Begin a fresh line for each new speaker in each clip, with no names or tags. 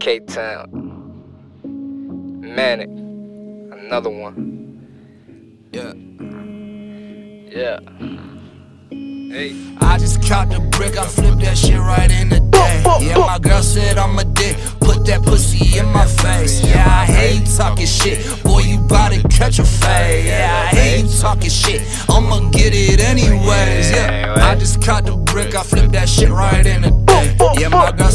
K Town. Manic. Another one.
Yeah.
Yeah. Hey.
I just caught the brick, I flipped that shit right in the day. Yeah, my girl said I'm a dick, put that pussy in my face. Yeah, I hate you talking shit, boy, you bout to catch a fade. Yeah, I hate you talking shit, I'ma get it anyways. Yeah, I just caught the brick, I flipped that shit right in the day. Yeah, my girl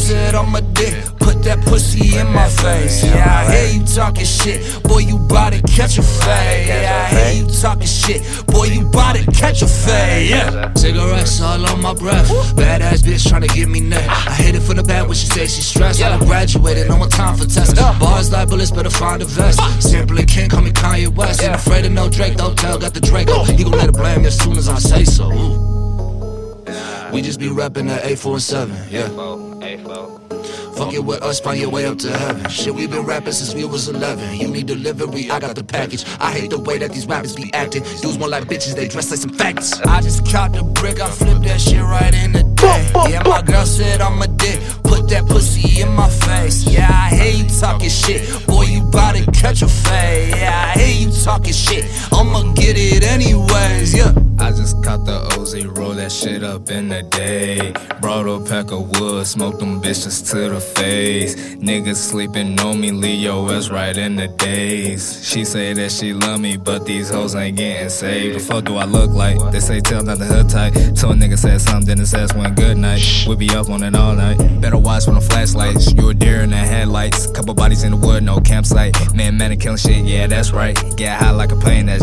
face. Yeah, I hear you talking shit, boy, you bout to catch a fade. Yeah, I hear you talking shit, boy, you bout to catch a fade. Yeah, cigarettes all on my breath. Badass bitch tryna get me neck. I hate it from the back when she say she stressed. I done graduated, no more time for tests. Bars like bullets, better find a vest. Simply can't call me Kanye West. Ain't afraid of no Drake, though. Tell got the Draco. He gon' let it blame me as soon as I say so. Ooh. We just be rapping at 8, 4, and 7. Yeah. Fuck it with us, find your way up to heaven. Shit, we been rapping since we was 11. You need delivery, I got the package. I hate the way that these rappers be acting. Dudes more like bitches, they dress like some faggots. I just caught the brick, I flipped that shit right in the day. Yeah, my girl said I'm a dick, put that pussy in my face. Yeah, I hear you talking shit, boy, you bout to catch a fade. Yeah, I hear you talking shit, I'ma get it anyways. Yeah.
I just caught the OZ, roll that shit up in the day. Brought a pack of wood, smoked them bitches to the face. Niggas sleeping on me, Leo is right in the days. She say that she love me, but these hoes ain't getting saved. The fuck do I look like? They say tell not the hood tight. So a nigga said something, then his ass went good night. We be up on it all night. Better watch from the flashlights. You a deer in the headlights. Couple bodies in the wood, no campsite. Man, man, killing shit, yeah, that's right. Get high like a plane, that's.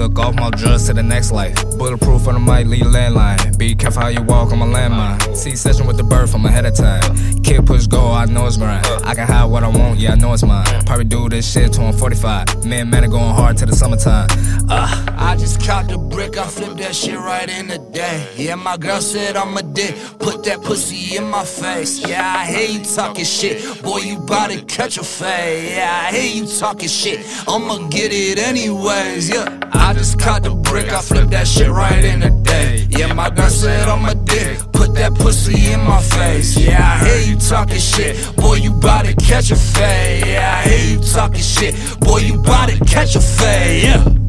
Took off my drugs to the next life. Bulletproof on the mic, lead landline. Be careful how you walk on my landmine. C session with the bird from ahead of time. Kid push go, I know it's grind. I can hide what I want, yeah, I know it's mine. Probably do this shit till I'm 45. Man, man, going hard to the summertime. Uh.
I just caught the brick, I flipped that shit right in the day. Yeah, my girl said I'm a dick, put that pussy in my face. Yeah, I hear you talking shit, boy, you bout to catch a fade. Yeah, I hear you talking shit, I'ma get it anyways. Yeah, I just caught the brick, I flipped that shit right in the day. Yeah, my gun said I'm a dick, put that pussy in my face. Yeah, I hear you talking shit, boy, you bout to catch a fade. Yeah, I hear you talking shit, boy, you bout to catch a fade. Yeah.